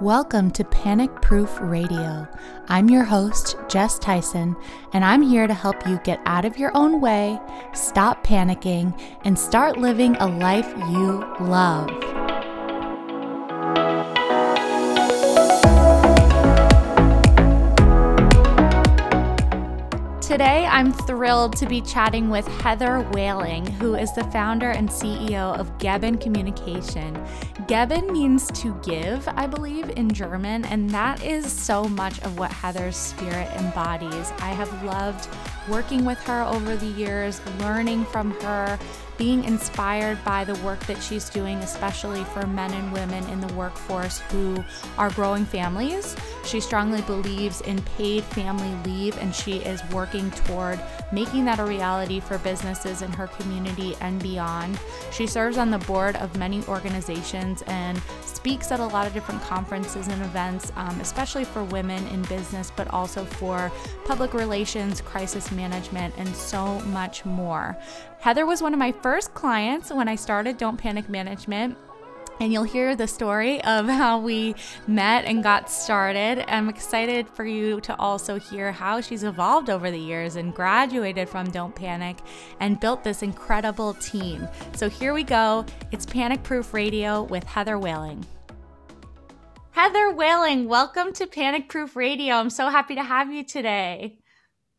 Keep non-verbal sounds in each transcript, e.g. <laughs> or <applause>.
Welcome to Panic Proof Radio. I'm your host, Jess Tyson, and I'm here to help you get out of your own way, stop panicking, and start living a life you love. Today, I'm thrilled to be chatting with Heather Whaling, who is the founder and CEO of Geben Communication. Geben means to give, I believe, in German, and that is so much of what Heather's spirit embodies. I have loved working with her over the years, learning from her, being inspired by the work that she's doing, especially for men and women in the workforce who are growing families. She strongly believes in paid family leave, and she is working toward making that a reality for businesses in her community and beyond. She serves on the board of many organizations and speaks at a lot of different conferences and events, um, especially for women in business, but also for public relations, crisis management, and so much more. Heather was one of my first clients when I started Don't Panic Management and you'll hear the story of how we met and got started. I'm excited for you to also hear how she's evolved over the years and graduated from Don't Panic and built this incredible team. So here we go. It's Panic Proof Radio with Heather Whaling. Heather Whaling, welcome to Panic Proof Radio. I'm so happy to have you today.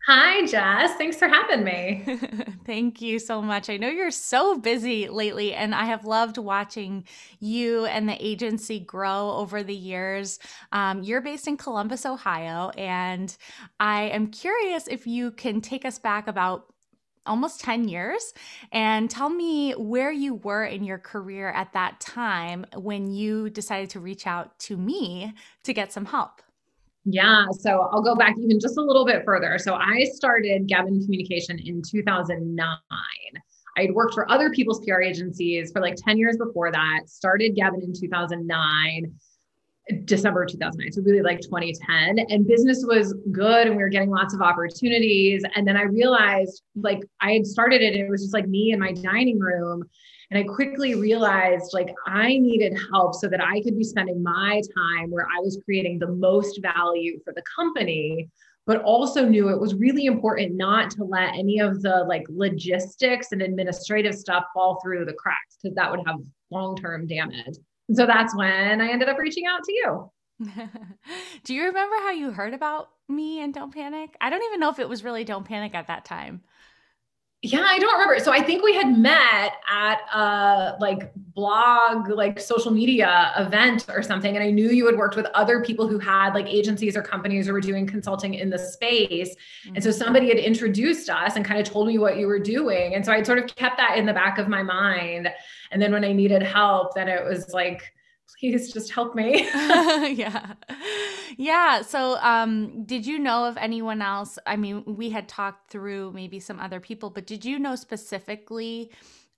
Hi, Jess. Thanks for having me. <laughs> Thank you so much. I know you're so busy lately, and I have loved watching you and the agency grow over the years. Um, you're based in Columbus, Ohio, and I am curious if you can take us back about almost 10 years and tell me where you were in your career at that time when you decided to reach out to me to get some help. Yeah. So I'll go back even just a little bit further. So I started Geben Communication in 2009. I had worked for other people's PR agencies for like 10 years before that, started Gavin in 2009. December 2009, so really like 2010. And business was good and we were getting lots of opportunities. And then I realized like I had started it and it was just like me in my dining room. And I quickly realized like I needed help so that I could be spending my time where I was creating the most value for the company, but also knew it was really important not to let any of the like logistics and administrative stuff fall through the cracks because that would have long term damage. And so that's when I ended up reaching out to you. <laughs> Do you remember how you heard about me and Don't Panic? I don't even know if it was really Don't Panic at that time. Yeah, I don't remember. So I think we had met at a like blog, like social media event or something. And I knew you had worked with other people who had like agencies or companies who were doing consulting in the space. Mm-hmm. And so mm-hmm. somebody had introduced us and kind of told me what you were doing. And so I sort of kept that in the back of my mind. And then when I needed help, then it was like, please just help me. <laughs> yeah. <laughs> Yeah. So, um, did you know of anyone else? I mean, we had talked through maybe some other people, but did you know specifically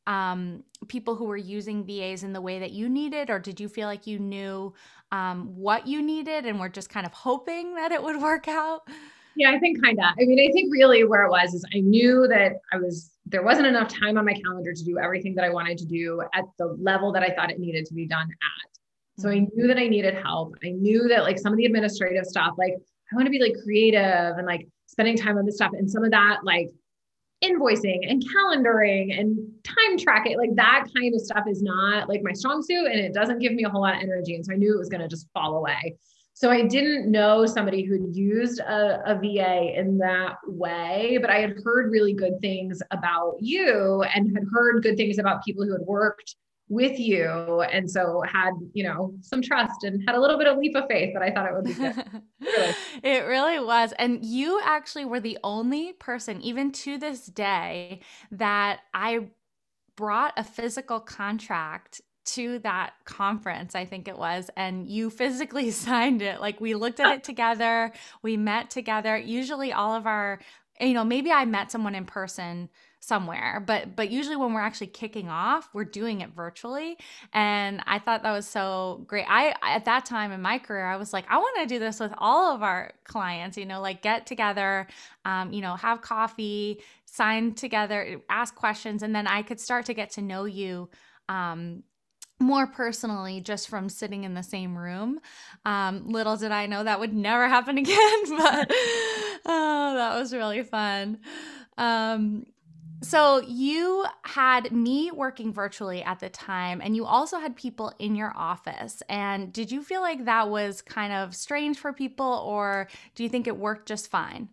um, people who were using VAs in the way that you needed, or did you feel like you knew um, what you needed and were just kind of hoping that it would work out? Yeah, I think kind of. I mean, I think really where it was is I knew that I was there wasn't enough time on my calendar to do everything that I wanted to do at the level that I thought it needed to be done at. So I mm-hmm. knew that I needed help. I knew that like some of the administrative stuff, like I want to be like creative and like spending time on this stuff. And some of that, like invoicing and calendaring and time tracking, like that kind of stuff is not like my strong suit and it doesn't give me a whole lot of energy. And so I knew it was going to just fall away. So I didn't know somebody who'd used a, a, VA in that way, but I had heard really good things about you and had heard good things about people who had worked with you and so had you know some trust and had a little bit of leap of faith that i thought it would be good really. <laughs> it really was and you actually were the only person even to this day that i brought a physical contract to that conference, I think it was, and you physically <laughs> signed it. Like we looked at it <laughs> together, we met together. Usually, all of our, you know, maybe I met someone in person somewhere but but usually when we're actually kicking off we're doing it virtually and i thought that was so great i at that time in my career i was like i want to do this with all of our clients you know like get together um, you know have coffee sign together ask questions and then i could start to get to know you um, more personally just from sitting in the same room. Um, little did I know that would never happen <laughs> again, but <laughs> oh, that was really fun. Um, so you had me working virtually at the time, and you also had people in your office. And did you feel like that was kind of strange for people, or do you think it worked just fine?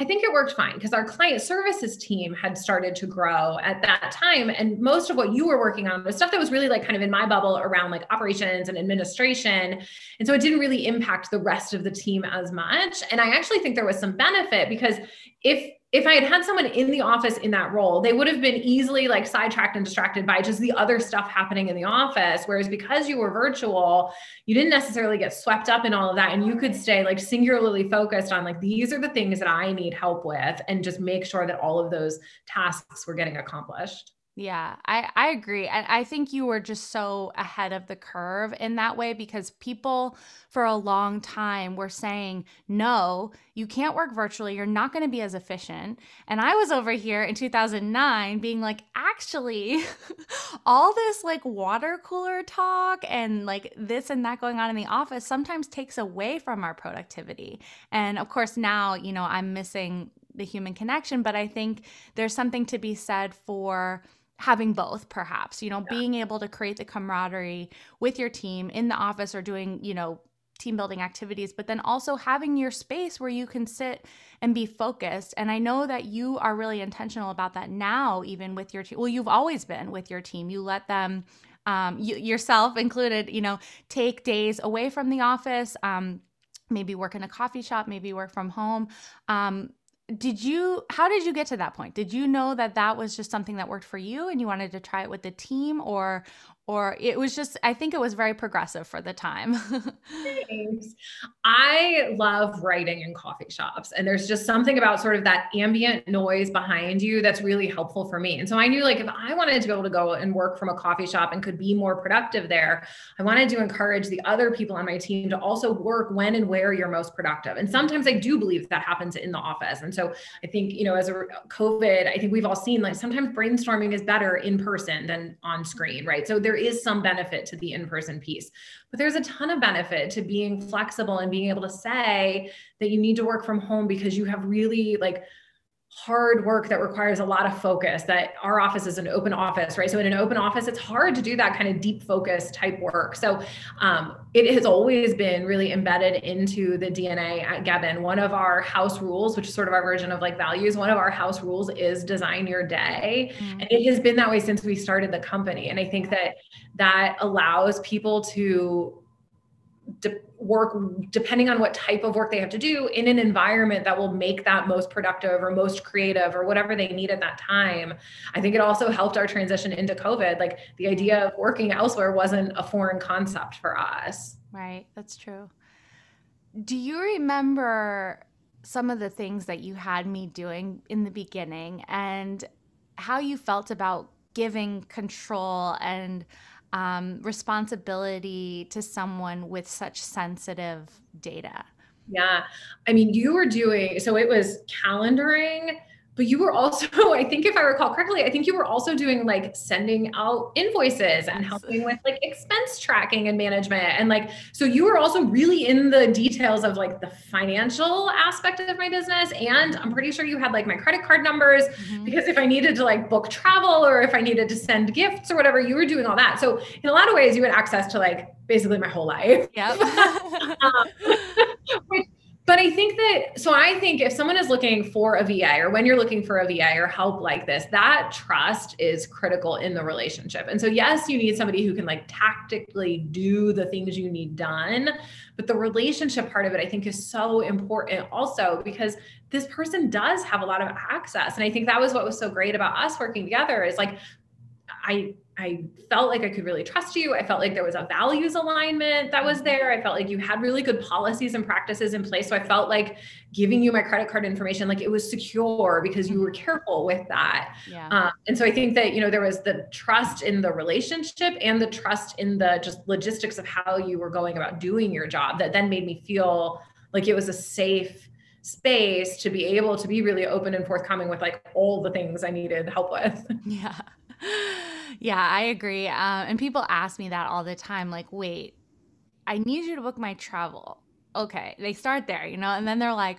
I think it worked fine because our client services team had started to grow at that time. And most of what you were working on was stuff that was really like kind of in my bubble around like operations and administration. And so it didn't really impact the rest of the team as much. And I actually think there was some benefit because if if I had had someone in the office in that role, they would have been easily like sidetracked and distracted by just the other stuff happening in the office. Whereas because you were virtual, you didn't necessarily get swept up in all of that. And you could stay like singularly focused on like, these are the things that I need help with, and just make sure that all of those tasks were getting accomplished. Yeah, I, I agree. And I think you were just so ahead of the curve in that way because people for a long time were saying, no, you can't work virtually. You're not going to be as efficient. And I was over here in 2009 being like, actually, <laughs> all this like water cooler talk and like this and that going on in the office sometimes takes away from our productivity. And of course, now, you know, I'm missing the human connection, but I think there's something to be said for having both perhaps you know yeah. being able to create the camaraderie with your team in the office or doing you know team building activities but then also having your space where you can sit and be focused. And i know that you are really intentional about that now even with your team well you've always been with your team. You let them um, you, yourself included you know take days away from the office um, maybe work in a coffee shop maybe work from home. Um, did you how did you get to that point? Did you know that that was just something that worked for you and you wanted to try it with the team or or it was just i think it was very progressive for the time. <laughs> Thanks. i love writing in coffee shops and there's just something about sort of that ambient noise behind you that's really helpful for me. And so i knew like if i wanted to be able to go and work from a coffee shop and could be more productive there i wanted to encourage the other people on my team to also work when and where you're most productive. And sometimes i do believe that happens in the office. And so i think you know as a covid i think we've all seen like sometimes brainstorming is better in person than on screen right? So there there is some benefit to the in person piece, but there's a ton of benefit to being flexible and being able to say that you need to work from home because you have really like hard work that requires a lot of focus that our office is an open office right? So in an open office it's hard to do that kind of deep focus type work. So um, it has always been really embedded into the dna at Geben one of our house rules which is sort of our version of like values one of our house rules is design your day. Mm-hmm. and it has been that way since we started the company. And i think that that allows people to de- work depending on what type of work they have to do in an environment that will make that most productive or most creative or whatever they need at that time. I think it also helped our transition into COVID. Like the idea of working elsewhere wasn't a foreign concept for us. Right, that's true. Do you remember some of the things that you had me doing in the beginning and how you felt about giving control and um, responsibility to someone with such sensitive data? Yeah. I mean, you were doing so it was calendaring but you were also <laughs> i think if i recall correctly i think you were also doing like sending out invoices and helping with like expense tracking and management and like so you were also really in the details of like the financial aspect of my business. And i'm pretty sure you had like my credit card numbers mm-hmm. because if i needed to like book travel or if i needed to send gifts or whatever you were doing all that. So in a lot of ways you had access to like basically my whole life. Yep. <laughs> Um, <laughs> which but I think that, so I think if someone is looking for a VA or when you're looking for a VA or help like this, that trust is critical in the relationship. And so, yes, you need somebody who can like tactically do the things you need done. But the relationship part of it, I think, is so important also because this person does have a lot of access. And I think that was what was so great about us working together is like, I I felt like I could really trust you. I felt like there was a values alignment that was there. I felt like you had really good policies and practices in place. So I felt like giving you my credit card information, like it was secure because you were careful with that. Yeah. Um, and so I think that, you know, there was the trust in the relationship and the trust in the just logistics of how you were going about doing your job that then made me feel like it was a safe space to be able to be really open and forthcoming with like all the things I needed help with. Yeah yeah, I agree. Um, and people ask me that all the time like, wait, I need you to book my travel. Okay. They start there, you know, and then they're like,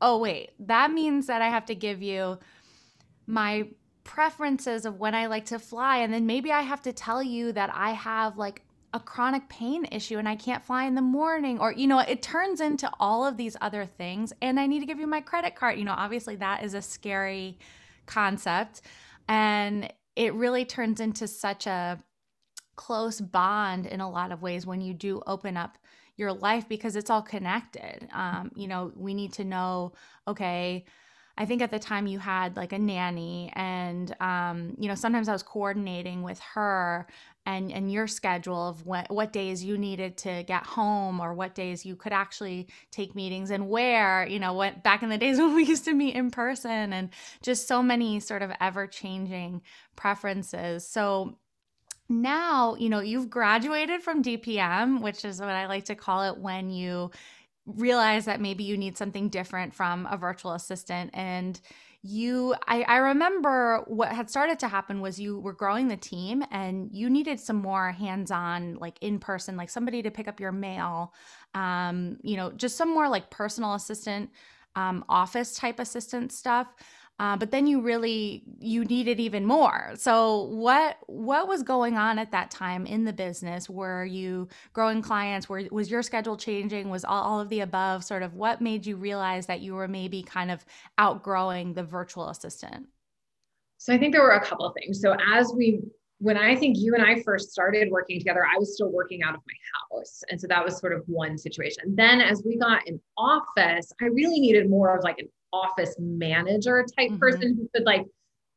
oh, wait, that means that I have to give you my preferences of when I like to fly. And then maybe I have to tell you that I have like a chronic pain issue and I can't fly in the morning or you know it turns into all of these other things and I need to give you my credit card you know obviously that is a scary concept and it really turns into such a close bond in a lot of ways when you do open up your life because it's all connected. Um, you know we need to know okay I think at the time you had like a nanny, and um, you know sometimes I was coordinating with her and and your schedule of what what days you needed to get home or what days you could actually take meetings and where. You know, what back in the days <laughs> when we used to meet in person, and just so many sort of ever changing preferences. So now you know you've graduated from DPM, which is what I like to call it when you realize that maybe you need something different from a virtual assistant and you I, I remember what had started to happen was you were growing the team and you needed some more hands-on like in person like somebody to pick up your mail um you know just some more like personal assistant um, office type assistant stuff uh, but then you really you needed even more. So what what was going on at that time in the business? Were you growing clients? Were was your schedule changing? Was all, all of the above sort of what made you realize that you were maybe kind of outgrowing the virtual assistant? So i think there were a couple of things. So as we when I think you and I first started working together, I was still working out of my house. And so that was sort of one situation. Then as we got an office, I really needed more of like an office manager type mm-hmm. person who could like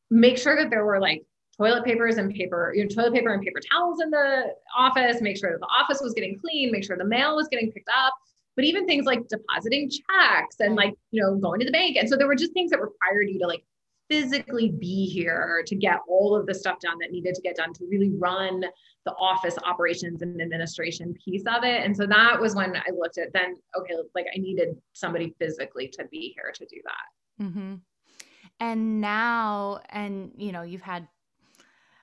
make sure that there were like toilet papers and paper, you know, toilet paper and paper towels in the office, make sure that the office was getting clean, make sure the mail was getting picked up, but even things like depositing checks and like, you know, going to the bank. And so there were just things that required you to like physically be here to get all of the stuff done that needed to get done to really run the office operations and administration piece of it. And so that was when I looked at then, okay, like I needed somebody physically to be here to do that. Mm-hmm. And now, and you know, you've had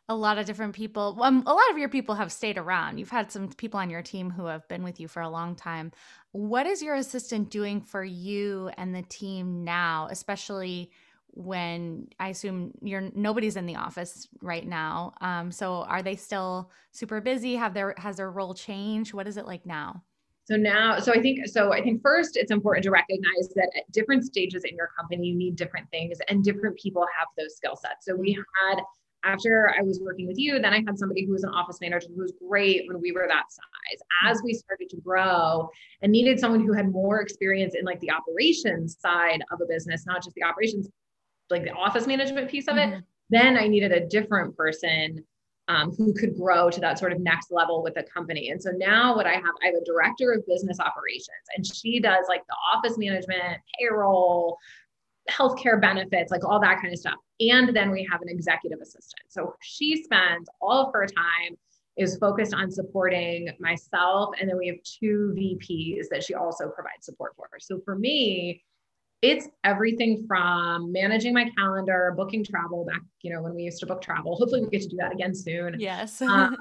a lot of different people. Um, a lot of your people have stayed around. You've had some people on your team who have been with you for a long time. What is your assistant doing for you and the team now, especially? When I assume you're nobody's in the office right now. Um, so are they still super busy? Have their has their role changed? What is it like now? So now, so I think so. I think first, it's important to recognize that at different stages in your company, you need different things, and different people have those skill sets. So we had after I was working with you, then I had somebody who was an office manager who was great when we were that size. As we started to grow and needed someone who had more experience in like the operations side of a business, not just the operations like the office management piece of it. Mm-hmm. Then I needed a different person um, who could grow to that sort of next level with the company. And so now what I have, I have a director of business operations, and she does like the office management, payroll, healthcare benefits, like all that kind of stuff. And then we have an executive assistant. So she spends all of her time is focused on supporting myself. And then we have two VPs that she also provides support for. So for me, it's everything from managing my calendar, booking travel back, you know, when we used to book travel. Hopefully, we get to do that again soon. Yes. um,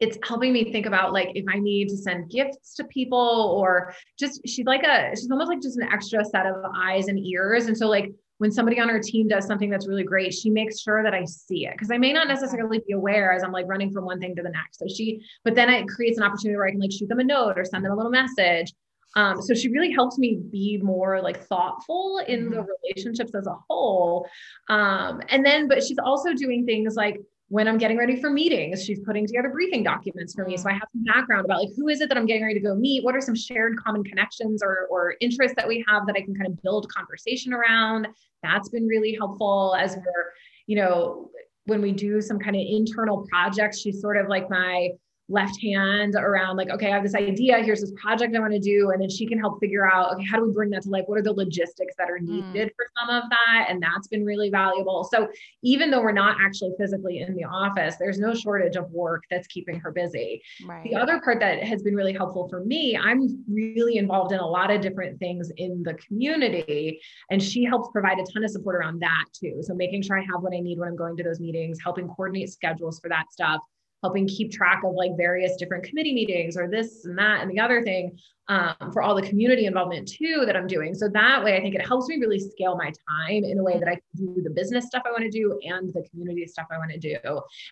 it's helping me think about like if I need to send gifts to people or just she's like a she's almost like just an extra set of eyes and ears. And so like when somebody on our team does something that's really great, she makes sure that I see it because I may not necessarily be aware as I'm like running from one thing to the next. So she, but then it creates an opportunity where I can like shoot them a note or send them a little message. Um, so she really helped me be more like thoughtful in mm-hmm. the relationships as a whole. Um, and then, but she's also doing things like when I'm getting ready for meetings, she's putting together briefing documents for me. So I have some background about like who is it that I'm getting ready to go meet? What are some shared common connections or, or interests that we have that I can kind of build conversation around? That's been really helpful as we're, you know, when we do some kind of internal projects, she's sort of like my left hand around like okay i have this idea here's this project i want to do and then she can help figure out okay how do we bring that to life what are the logistics that are mm. needed mm. for some of that and that's been really valuable so even though we're not actually physically in the office there's no shortage of work that's keeping her busy right. the other part that has been really helpful for me i'm really involved in a lot of different things in the community and she helps provide a ton of support around that too so making sure i have what i need when i'm going to those meetings helping coordinate schedules for that stuff helping keep track of like various different committee meetings or this and that and the other thing um, for all the community involvement too that I'm doing. So that way, I think it helps me really scale my time in a way that I can do the business stuff I want to do and the community stuff I want to do.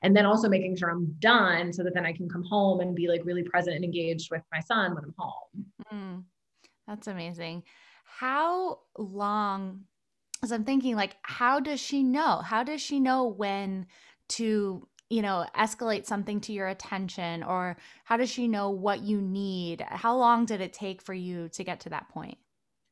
And then also making sure I'm done so that then I can come home and be like really present and engaged with my son when I'm home. Mm, that's amazing. How long? As I'm thinking, like, how does she know? How does she know when to you know, escalate something to your attention? Or how does she know what you need? How long did it take for you to get to that point?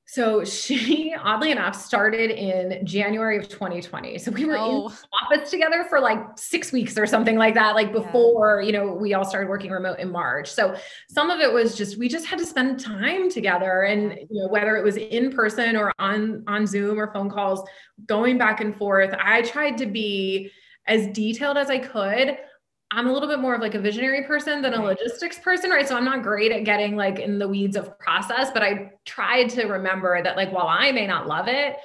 So she, <laughs> oddly enough, started in January of 2020. So we were oh. in office together for like six weeks or something like that, like before, yeah. you know, we all started working remote in March. So some of it was just, we just had to spend time together and, you know, whether it was in person or on, on Zoom or phone calls, going back and forth, I tried to be, as detailed as I could. I'm a little bit more of like a visionary person than a logistics person, right? So I'm not great at getting like in the weeds of process, but I tried to remember that like while I may not love it,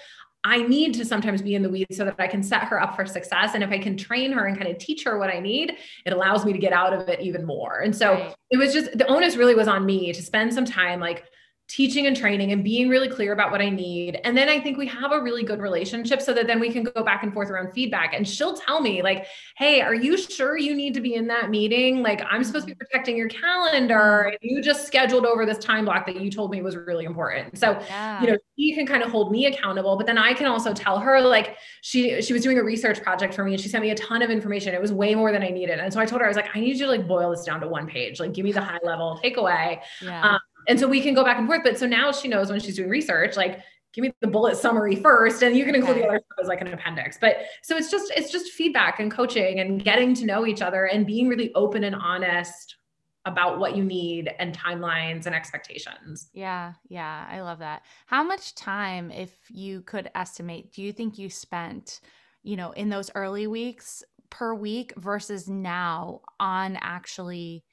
I need to sometimes be in the weeds so that I can set her up for success. And if I can train her and kind of teach her what I need, it allows me to get out of it even more. And so right. it was just the onus really was on me to spend some time like teaching and training and being really clear about what I need. And then I think we have a really good relationship so that then we can go back and forth around feedback. And she'll tell me, like, hey, are you sure you need to be in that meeting? Like, I'm supposed to be protecting your calendar. And you just scheduled over this time block that you told me was really important. So, yeah. you know, she can kind of hold me accountable, but then I can also tell her, like, she she was doing a research project for me and she sent me a ton of information. It was way more than I needed. And so I told her, I was like, I need you to like boil this down to one page. Like, give me the <laughs> high level takeaway. Yeah. Um, and so we can go back and forth. But so now she knows when she's doing research, like, give me the bullet summary first, and you can include the other stuff as like an appendix. But so it's just it's just feedback and coaching and getting to know each other and being really open and honest about what you need and timelines and expectations. Yeah, yeah, I love that. How much time, if you could estimate, do you think you spent, you know, in those early weeks per week versus now on actually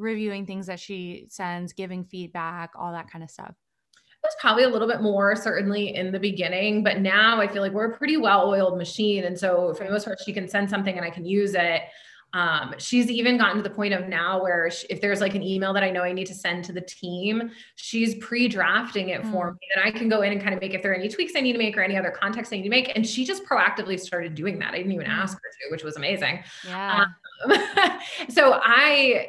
reviewing things that she sends, giving feedback, all that kind of stuff? It was probably a little bit more certainly in the beginning, but now I feel like we're a pretty well-oiled machine. And so for the most part, she can send something and I can use it. Um, she's even gotten to the point of now where she, if there's like an email that I know I need to send to the team, she's pre-drafting it mm. for me and I can go in and kind of make if there are any tweaks I need to make or any other context I need to make. And she just proactively started doing that. I didn't even mm. ask her to, which was amazing. Yeah. Um, <laughs> so I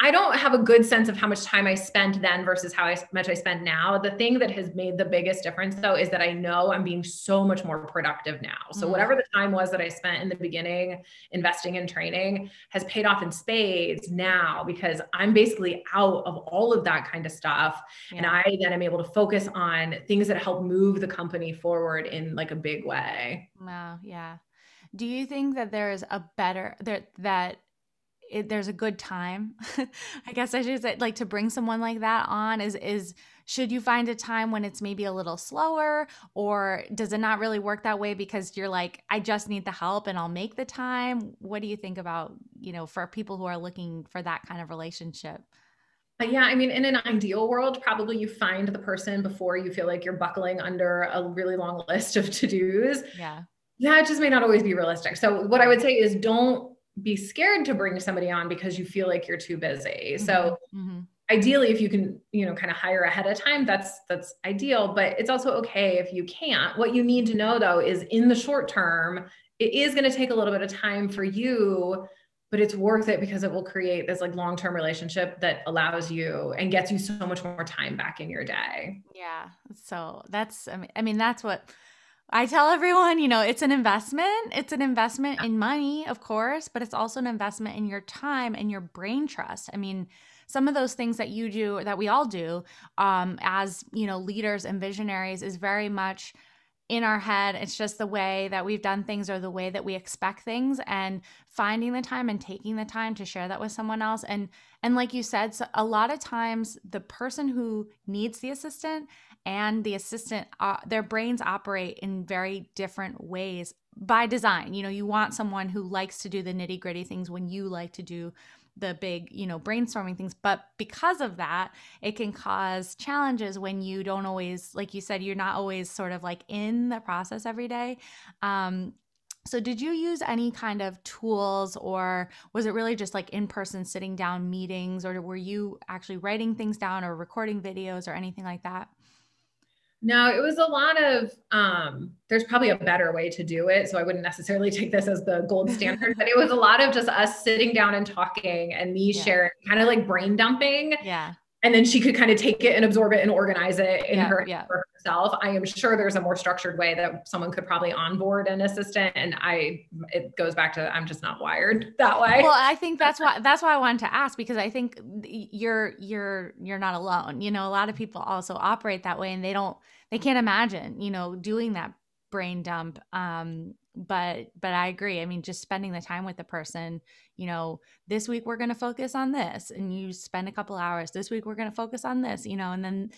I don't have a good sense of how much time I spent then versus how much I spend now. The thing that has made the biggest difference though is that I know I'm being so much more productive now. So mm whatever the time was that I spent in the beginning investing in training has paid off in spades now because I'm basically out of all of that kind of stuff yeah. and I then am able to focus on things that help move the company forward in like a big way. Wow, yeah. Do you think that there's a better that that it, there's a good time <laughs> i guess i should say like to bring someone like that on is is should you find a time when it's maybe a little slower or does it not really work that way because you're like i just need the help and i'll make the time what do you think about you know for people who are looking for that kind of relationship uh, yeah, I mean, in an ideal world, probably you find the person before you feel like you're buckling under a really long <laughs> list of to dos. Yeah. That just may not always be realistic. So, what I would say is don't be scared to bring somebody on because you feel like you're too busy. Mm-hmm. So mm-hmm. ideally if you can, you know, kind of hire ahead of time, that's that's ideal, but it's also okay if you can't. What you need to know though is in the short term, it is going to take a little bit of time for you, but it's worth it because it will create this like long-term relationship that allows you and gets you so much more time back in your day. Yeah. So that's I mean that's what I tell everyone, you know, it's an investment. It's an investment in money, of course, but it's also an investment in your time and your brain trust. I mean, some of those things that you do, that we all do, um, as you know, leaders and visionaries, is very much in our head. It's just the way that we've done things or the way that we expect things and finding the time and taking the time to share that with someone else. And and like you said, so a lot of times the person who needs the assistant and the assistant uh, their brains operate in very different ways by design. You know, you want someone who likes to do the nitty-gritty things when you like to do the big, you know, brainstorming things. But because of that, it can cause challenges when you don't always, like you said, you're not always sort of like in the process every day. Um, so, did you use any kind of tools, or was it really just like in person sitting down meetings, or were you actually writing things down or recording videos or anything like that? No, it was a lot of um there's probably a better way to do it. So I wouldn't necessarily take this as the gold standard, but it was a <laughs> lot of just us sitting down and talking and me yeah. sharing kind of like brain dumping. Yeah and then she could kind of take it and absorb it and organize it in yeah, her yeah. Herself. I am sure there's a more structured way that someone could probably onboard an assistant. And I, it goes back to I'm just not wired that way. Well, I think that's why that's why I wanted to ask because I think you're you're you're not alone. You know, a lot of people also operate that way, and they don't they can't imagine you know doing that brain dump um but but i agree i mean just spending the time with the person you know this week we're going to focus on this and you spend a couple hours this week we're going to focus on this you know and then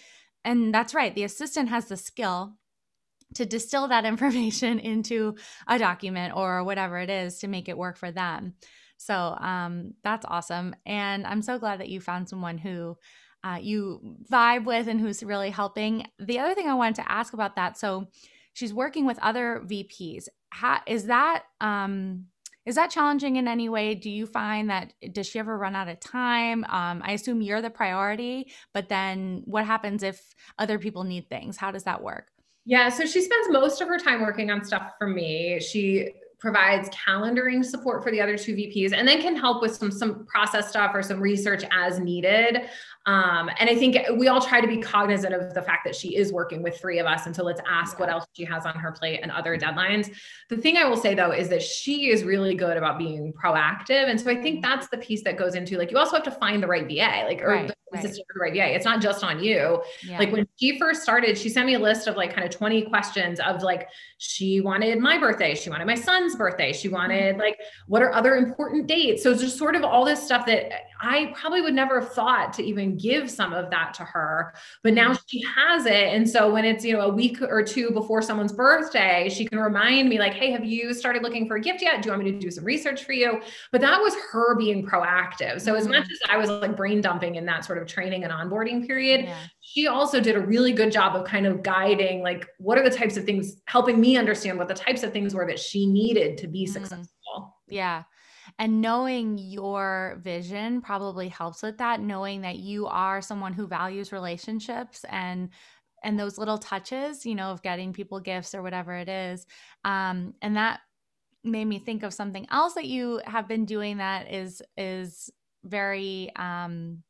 and that's right the assistant has the skill to distill that <laughs> information into a document or whatever it is to make it work for them. So um, that's awesome. And i'm so glad that you found someone who uh, you vibe with and who's really helping. The other thing i wanted to ask about that so she's working with other vps how, is that um, is that challenging in any way? Do you find that does she ever run out of time? Um, I assume you're the priority, but then what happens if other people need things? How does that work? Yeah, so she spends most of her time working on stuff for me. She provides calendaring support for the other two VPs and then can help with some some process stuff or some research as needed. Um, and I think we all try to be cognizant of the fact that she is working with three of us. And so let's ask what else she has on her plate and other deadlines. The thing I will say though is that she is really good about being proactive. And so I think mm-hmm. that's the piece that goes into like you also have to find the right VA, like or right, right. the right VA. It's not just on you. Yeah. Like when she first started, she sent me a list of like kind of 20 questions of like she wanted my birthday, she wanted my son's birthday, she mm-hmm. wanted like what are other important dates. So it's just sort of all this stuff that I probably would never have thought to even give some of that to her. But now mm-hmm. she has it. And so when it's, you know, a week or two before someone's birthday, she can remind me, like, hey, have you started looking for a gift yet? Do you want me to do some research for you? But that was her being proactive. So as much mm-hmm. as I was like brain dumping in that sort of training and onboarding period, yeah. she also did a really good job of kind of guiding, like, what are the types of things, helping me understand what the types of things were that she needed to be mm-hmm. successful. Yeah. And knowing your vision probably helps with that, knowing that you are someone who values relationships and and those little touches, you know, of getting people gifts or whatever it is. Um, and that made me think of something else that you have been doing that is is very um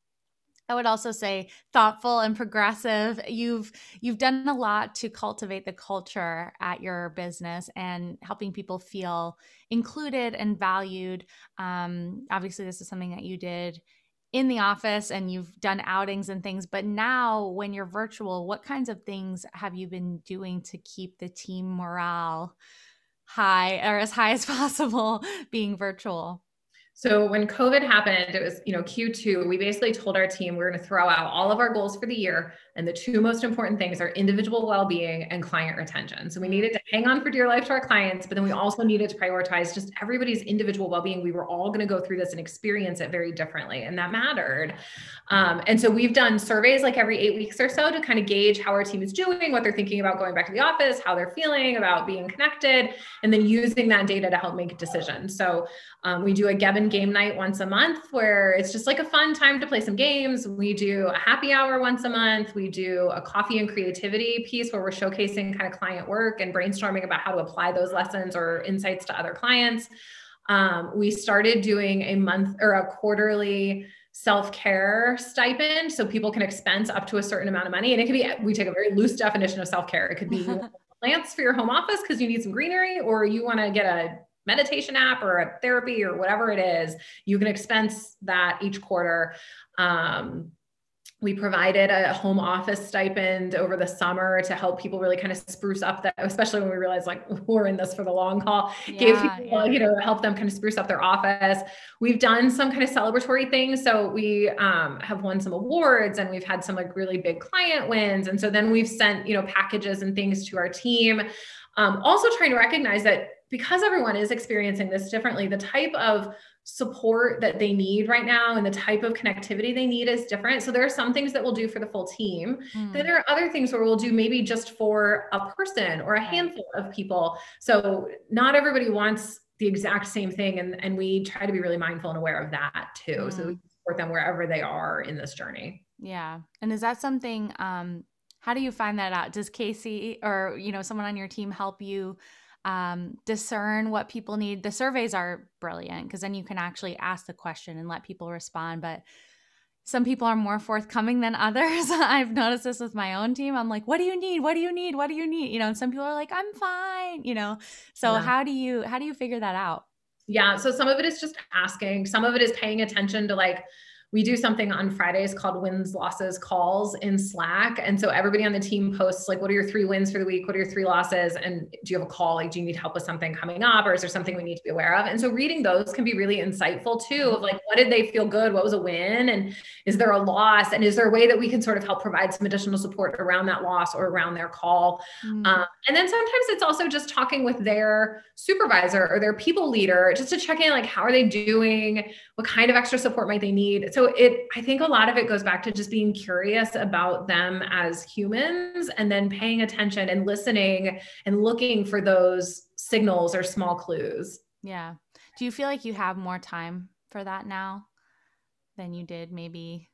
I would also say thoughtful and progressive. You've you've done a lot to cultivate the culture at your business and helping people feel included and valued. Um, obviously, this is something that you did in the office and you've done outings and things. But now, when you're virtual, what kinds of things have you been doing to keep the team morale high or as high as <laughs> possible being virtual? So when COVID happened, it was, you know, Q2, we basically told our team we're going to throw out all of our goals for the year. And the two most important things are individual well-being and client retention. So we needed to hang on for dear life to our clients, but then we also needed to prioritize just everybody's individual well-being. We were all going to go through this and experience it very differently. And that mattered. Um, and so we've done surveys like every eight weeks or so to kind of gauge how our team is doing, what they're thinking about going back to the office, how they're feeling about being connected, and then using that data to help make decisions. So um, we do a Geben game night once a month where it's just like a fun time to play some games. We do a happy hour once a month. We do a coffee and creativity piece where we're showcasing kind of client work and brainstorming about how to apply those lessons or insights to other clients. Um, we started doing a month or a quarterly self-care stipend so people can expense up to a certain amount of money and it could be we take a very loose definition of self-care it could be <laughs> plants for your home office because you need some greenery or you want to get a meditation app or a therapy or whatever it is, you can expense that each quarter. Um, we provided a home office stipend over the summer to help people really kind of spruce up that, especially when we realized like <laughs> we're in this for the long haul. Yeah, Gave people, yeah. you know, help them kind of spruce up their office. We've done some kind of celebratory things. So we um, have won some awards and we've had some like really big client wins. And so then we've sent, you know, packages and things to our team. Um, also trying to recognize that because everyone is experiencing this differently, the type of support that they need right now and the type of connectivity they need is different. So there are some things that we'll do for the full team. Mm. Then there are other things where we'll do maybe just for a person or a handful of people. So not everybody wants the exact same thing. And, and we try to be really mindful and aware of that too. Mm. So we support them wherever they are in this journey. Yeah. And is that something, um, how do you find that out? Does Casey or, you know, someone on your team help you um, discern what people need. The surveys are brilliant because then you can actually ask the question and let people respond. But some people are more forthcoming than others. <laughs> I've noticed this with my own team. I'm like, what do you need? What do you need? What do you need? You know, and some people are like, I'm fine, you know. So yeah. how do you how do you figure that out? Yeah. So some of it is just asking. Some of it is paying attention to like we do something on Fridays called wins, losses, calls in Slack. And so everybody on the team posts like, what are your three wins for the week? What are your three losses? And do you have a call? Like, do you need help with something coming up? Or is there something we need to be aware of? And so reading those can be really insightful too of like, what did they feel good? What was a win? And is there a loss? And is there a way that we can sort of help provide some additional support around that loss or around their call? Mm-hmm. Um, and then sometimes it's also just talking with their supervisor or their people leader just to check in, like, how are they doing? What kind of extra support might they need? So it, I think a lot of it goes back to just being curious about them as humans and then paying attention and listening and looking for those signals or small clues. Yeah. Do you feel like you have more time for that now than you did maybe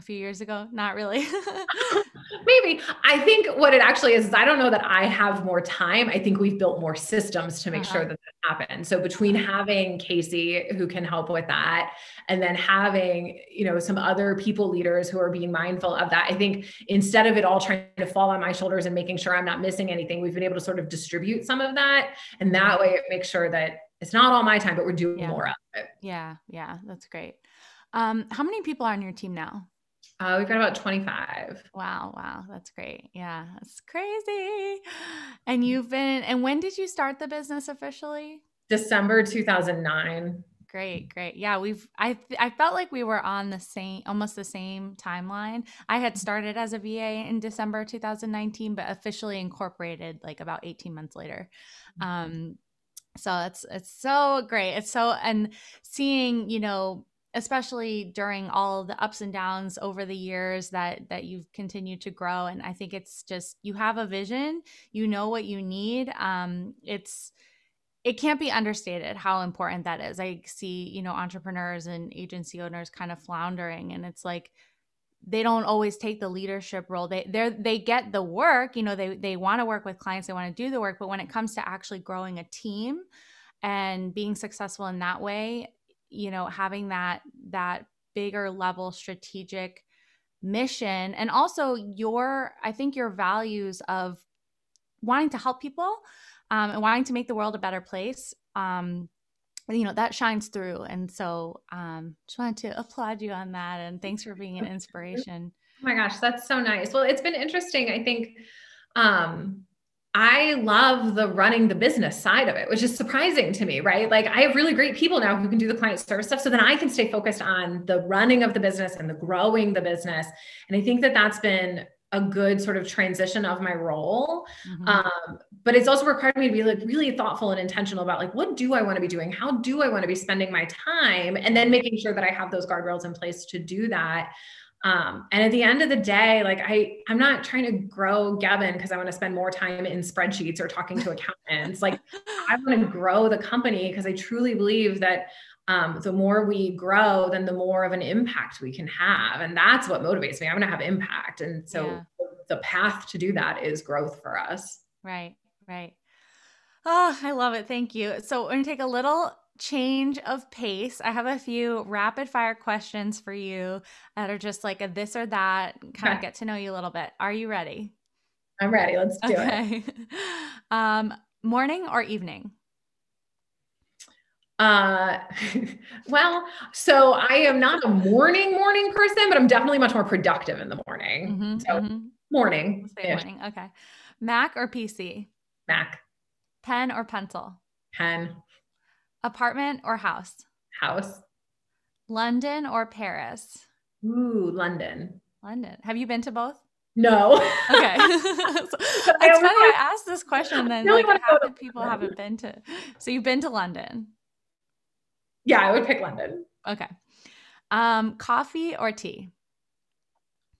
a few years ago? Not really. <laughs> Maybe. I think what it actually is, is I don't know that I have more time. I think we've built more systems to make uh-huh. sure that that happens. So between having Casey who can help with that and then having, you know, some other people leaders who are being mindful of that, I think instead of it all trying to fall on my shoulders and making sure I'm not missing anything, we've been able to sort of distribute some of that. And that way it makes sure that it's not all my time, but we're doing yeah. more of it. Yeah. Yeah. That's great. Um, how many people are on your team now? Uh, we've got about 25. Wow. Wow. That's great. Yeah. That's crazy. <gasps> And you've been, and when did you start the business officially? December 2009. Great, great. Yeah, we've I I felt like we were on the same almost the same timeline. I had started as a VA in December 2019 but officially incorporated like about 18 months later. Mm-hmm. Um so it's it's so great. It's so and seeing, you know, especially during all the ups and downs over the years that that you've continued to grow and i think it's just you have a vision you know what you need um it's it can't be understated how important that is. I see you know entrepreneurs and agency owners kind of floundering and it's like they don't always take the leadership role. They they they get the work you know they they want to work with clients they want to do the work but when it comes to actually growing a team and being successful in that way you know having that that bigger level strategic mission and also your i think your values of wanting to help people um, and wanting to make the world a better place um, you know that shines through. And so um just wanted to applaud you on that and thanks for being an <laughs> inspiration. Oh my gosh that's so nice. Well it's been interesting i think um I love the running the business side of it, which is surprising to me, right? Like I have really great people now who can do the client service stuff. So then I can stay focused on the running of the business and the growing the business. And I think that that's been a good sort of transition of my role. Mm-hmm. Um, but it's also required me to be like really thoughtful and intentional about like, what do I want to be doing? How do I want to be spending my time? And then making sure that I have those guardrails in place to do that. Um, and at the end of the day, like I, I'm not trying to grow Geben because I want to spend more time in spreadsheets or talking to accountants. like I want to grow the company because I truly believe that um, the more we grow, then the more of an impact we can have. And that's what motivates me. I want to have impact. And so yeah. the path to do that is growth for us. Right, right. Oh, I love it. Thank you. So we're going to take a little change of pace. I have a few rapid fire questions for you that are just like a this or that, kind okay. of get to know you a little bit. Are you ready? I'm ready. Let's do okay. it. <laughs> um, morning or evening? Uh, <laughs> well, so I am not a morning morning person, but I'm definitely much more productive in the morning. Mm-hmm, so mm-hmm. morning. Morning. Okay. Mac or PC? Mac. Pen or pencil? Pen. Apartment or house? House. London or Paris? Ooh, London. London. Have you been to both? No. okay. <laughs> <laughs> so, it's funny. I asked this question, then like half the people haven't been to. So you've been to London. Yeah, I would pick London. Okay. Um, coffee or tea?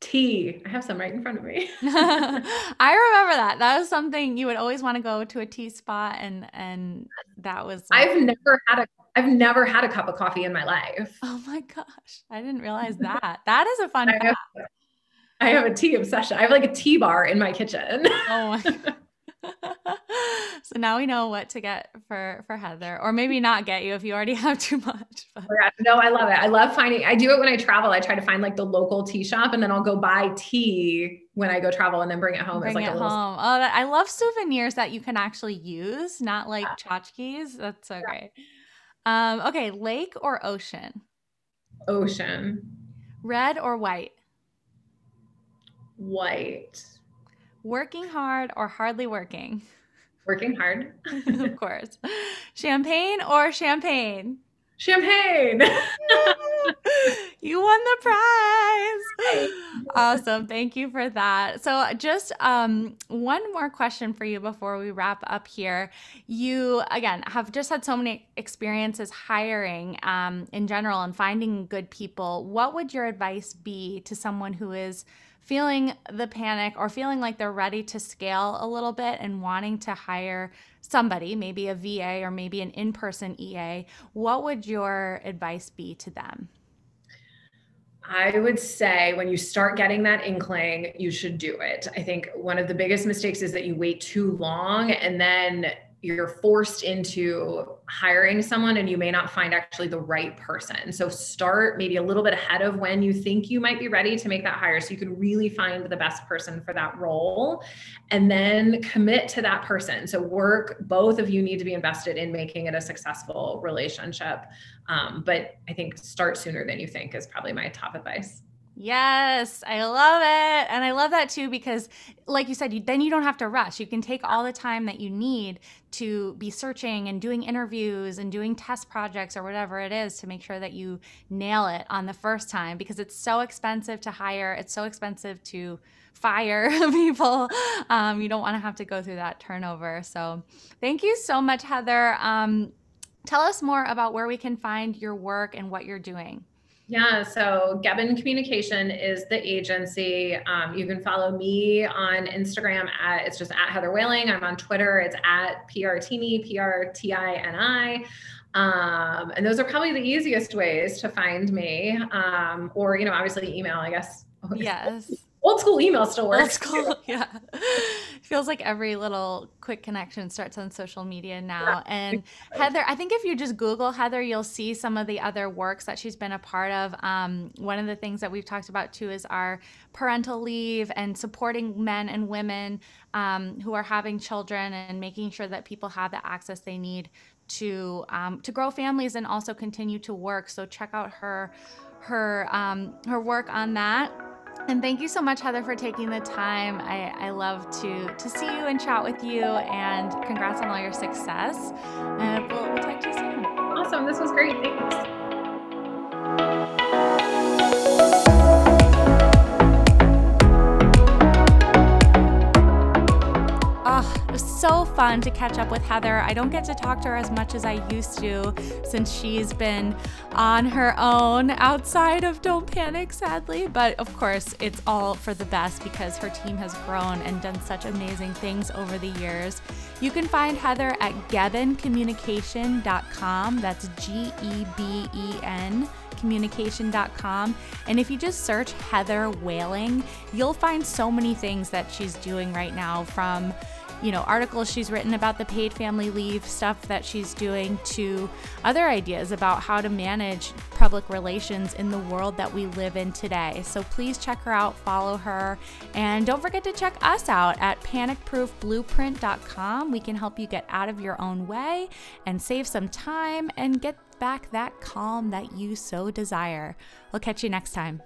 Tea. I have some right in front of me. <laughs> I remember that. That was something you would always want to go to a tea spot, and and that was. Like, I've never had a. I've never had a cup of coffee in my life. Oh my gosh! I didn't realize that. that is a fun I fact. Have, I have a tea obsession. I have like a tea bar in my kitchen. Oh my <laughs> so now we know what to get for for Heather, or maybe not get you if you already <laughs> have too much. But. No, I love it. I love finding. I do it when I travel. I try to find like the local tea shop, and then I'll go buy tea when I go travel, and then bring it home. Bring like it little... home. Oh, that, I love souvenirs that you can actually use, not like yeah. tchotchkes. That's so yeah. great. Um, okay, lake or ocean? Ocean. Red or white? White. Working hard or hardly working? Working hard. <laughs> of course. Champagne or champagne? Champagne. <laughs> you won the prize. Awesome. Thank you for that. So, just um, one more question for you before we wrap up here. You, again, have just had so many experiences hiring um, in general and finding good people. What would your advice be to someone who is feeling the panic or feeling like they're ready to scale a little bit and wanting to hire somebody, maybe a VA or maybe an in person EA, what would your advice be to them? I would say when you start getting that inkling, you should do it. I think one of the biggest mistakes is that you wait too long and then you're forced into hiring someone and you may not find actually the right person. So start maybe a little bit ahead of when you think you might be ready to make that hire so you can really find the best person for that role and then commit to that person. So work both of you need to be invested in making it a successful relationship. Um, but I think start sooner than you think is probably my top advice. Yes, I love it. And I love that too because, like you said, you, then you don't have to rush. You can take all the time that you need to be searching and doing interviews and doing test projects or whatever it is to make sure that you nail it on the first time because it's so expensive to hire, it's so expensive to fire <laughs> people. Um, you don't want to have to go through that turnover. So, thank you so much, Heather. Um, tell us more about where we can find your work and what you're doing. Yeah, so Geben Communication is the agency. Um, you can follow me on Instagram at it's just at Heather Whaling. I'm on Twitter. It's at PRTini, P R T I N I. Um, and those are probably the easiest ways to find me. Um, or, you know, obviously email, I guess. Yes old school email still works. Old school, <laughs> yeah. Feels like every little quick connection starts on social media now. And Heather, I think if you just Google Heather, you'll see some of the other works that she's been a part of. Um, one of the things that we've talked about too is our parental leave and supporting men and women um, who are having children and making sure that people have the access they need to um, to grow families and also continue to work. So check out her her um, her work on that. And thank you so much, Heather, for taking the time. I, I love to to see you and chat with you. And congrats on all your success. Uh, and we'll, we'll talk to you soon. Awesome. This was great. Thanks. Fun to catch up with Heather. I don't get to talk to her as much as I used to since she's been on her own outside of Don't Panic, sadly. But of course, it's all for the best because her team has grown and done such amazing things over the years. You can find Heather at gebencommunication.com. That's G E B E N communication.com. And if you just search Heather Whaling, you'll find so many things that she's doing right now from you know, articles she's written about the paid family leave stuff that she's doing to other ideas about how to manage public relations in the world that we live in today. So please check her out, follow her, and don't forget to check us out at panicproofblueprint.com. We can help you get out of your own way and save some time and get back that calm that you so desire. We'll catch you next time.